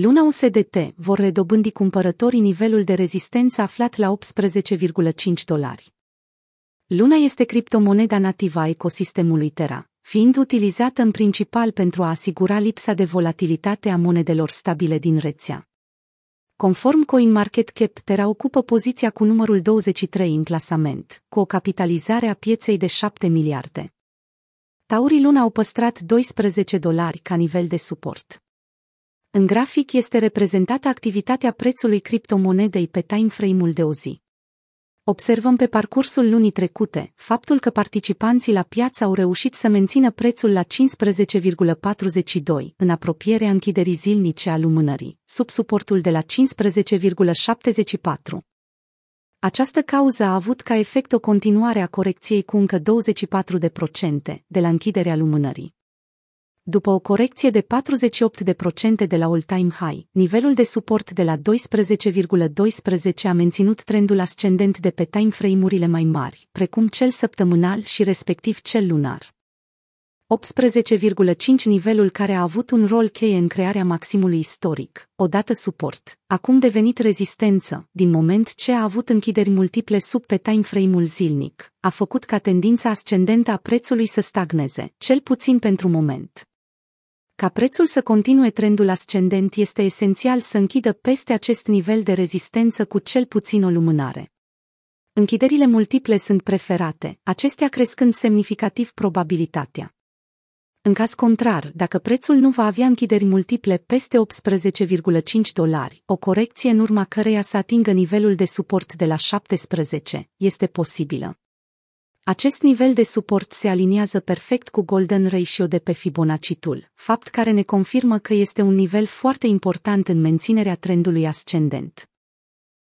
Luna USDT vor redobândi cumpărătorii nivelul de rezistență aflat la 18,5 dolari. Luna este criptomoneda nativă a ecosistemului Terra, fiind utilizată în principal pentru a asigura lipsa de volatilitate a monedelor stabile din rețea. Conform CoinMarketCap, Terra ocupă poziția cu numărul 23 în clasament, cu o capitalizare a pieței de 7 miliarde. Taurii Luna au păstrat 12 dolari ca nivel de suport. În grafic este reprezentată activitatea prețului criptomonedei pe timeframe-ul de o zi. Observăm pe parcursul lunii trecute faptul că participanții la piață au reușit să mențină prețul la 15,42 în apropierea închiderii zilnice a lumânării, sub suportul de la 15,74. Această cauză a avut ca efect o continuare a corecției cu încă 24% de la închiderea lumânării. După o corecție de 48% de la all-time high, nivelul de suport de la 12,12 a menținut trendul ascendent de pe timeframe-urile mai mari, precum cel săptămânal și respectiv cel lunar. 18,5 nivelul care a avut un rol cheie în crearea maximului istoric, odată suport, acum devenit rezistență, din moment ce a avut închideri multiple sub pe timeframe-ul zilnic, a făcut ca tendința ascendentă a prețului să stagneze, cel puțin pentru moment. Ca prețul să continue trendul ascendent este esențial să închidă peste acest nivel de rezistență cu cel puțin o lumânare. Închiderile multiple sunt preferate, acestea crescând semnificativ probabilitatea. În caz contrar, dacă prețul nu va avea închideri multiple peste 18,5 dolari, o corecție în urma căreia să atingă nivelul de suport de la 17, este posibilă. Acest nivel de suport se aliniază perfect cu Golden Ratio de pe Fibonacci-ul, fapt care ne confirmă că este un nivel foarte important în menținerea trendului ascendent.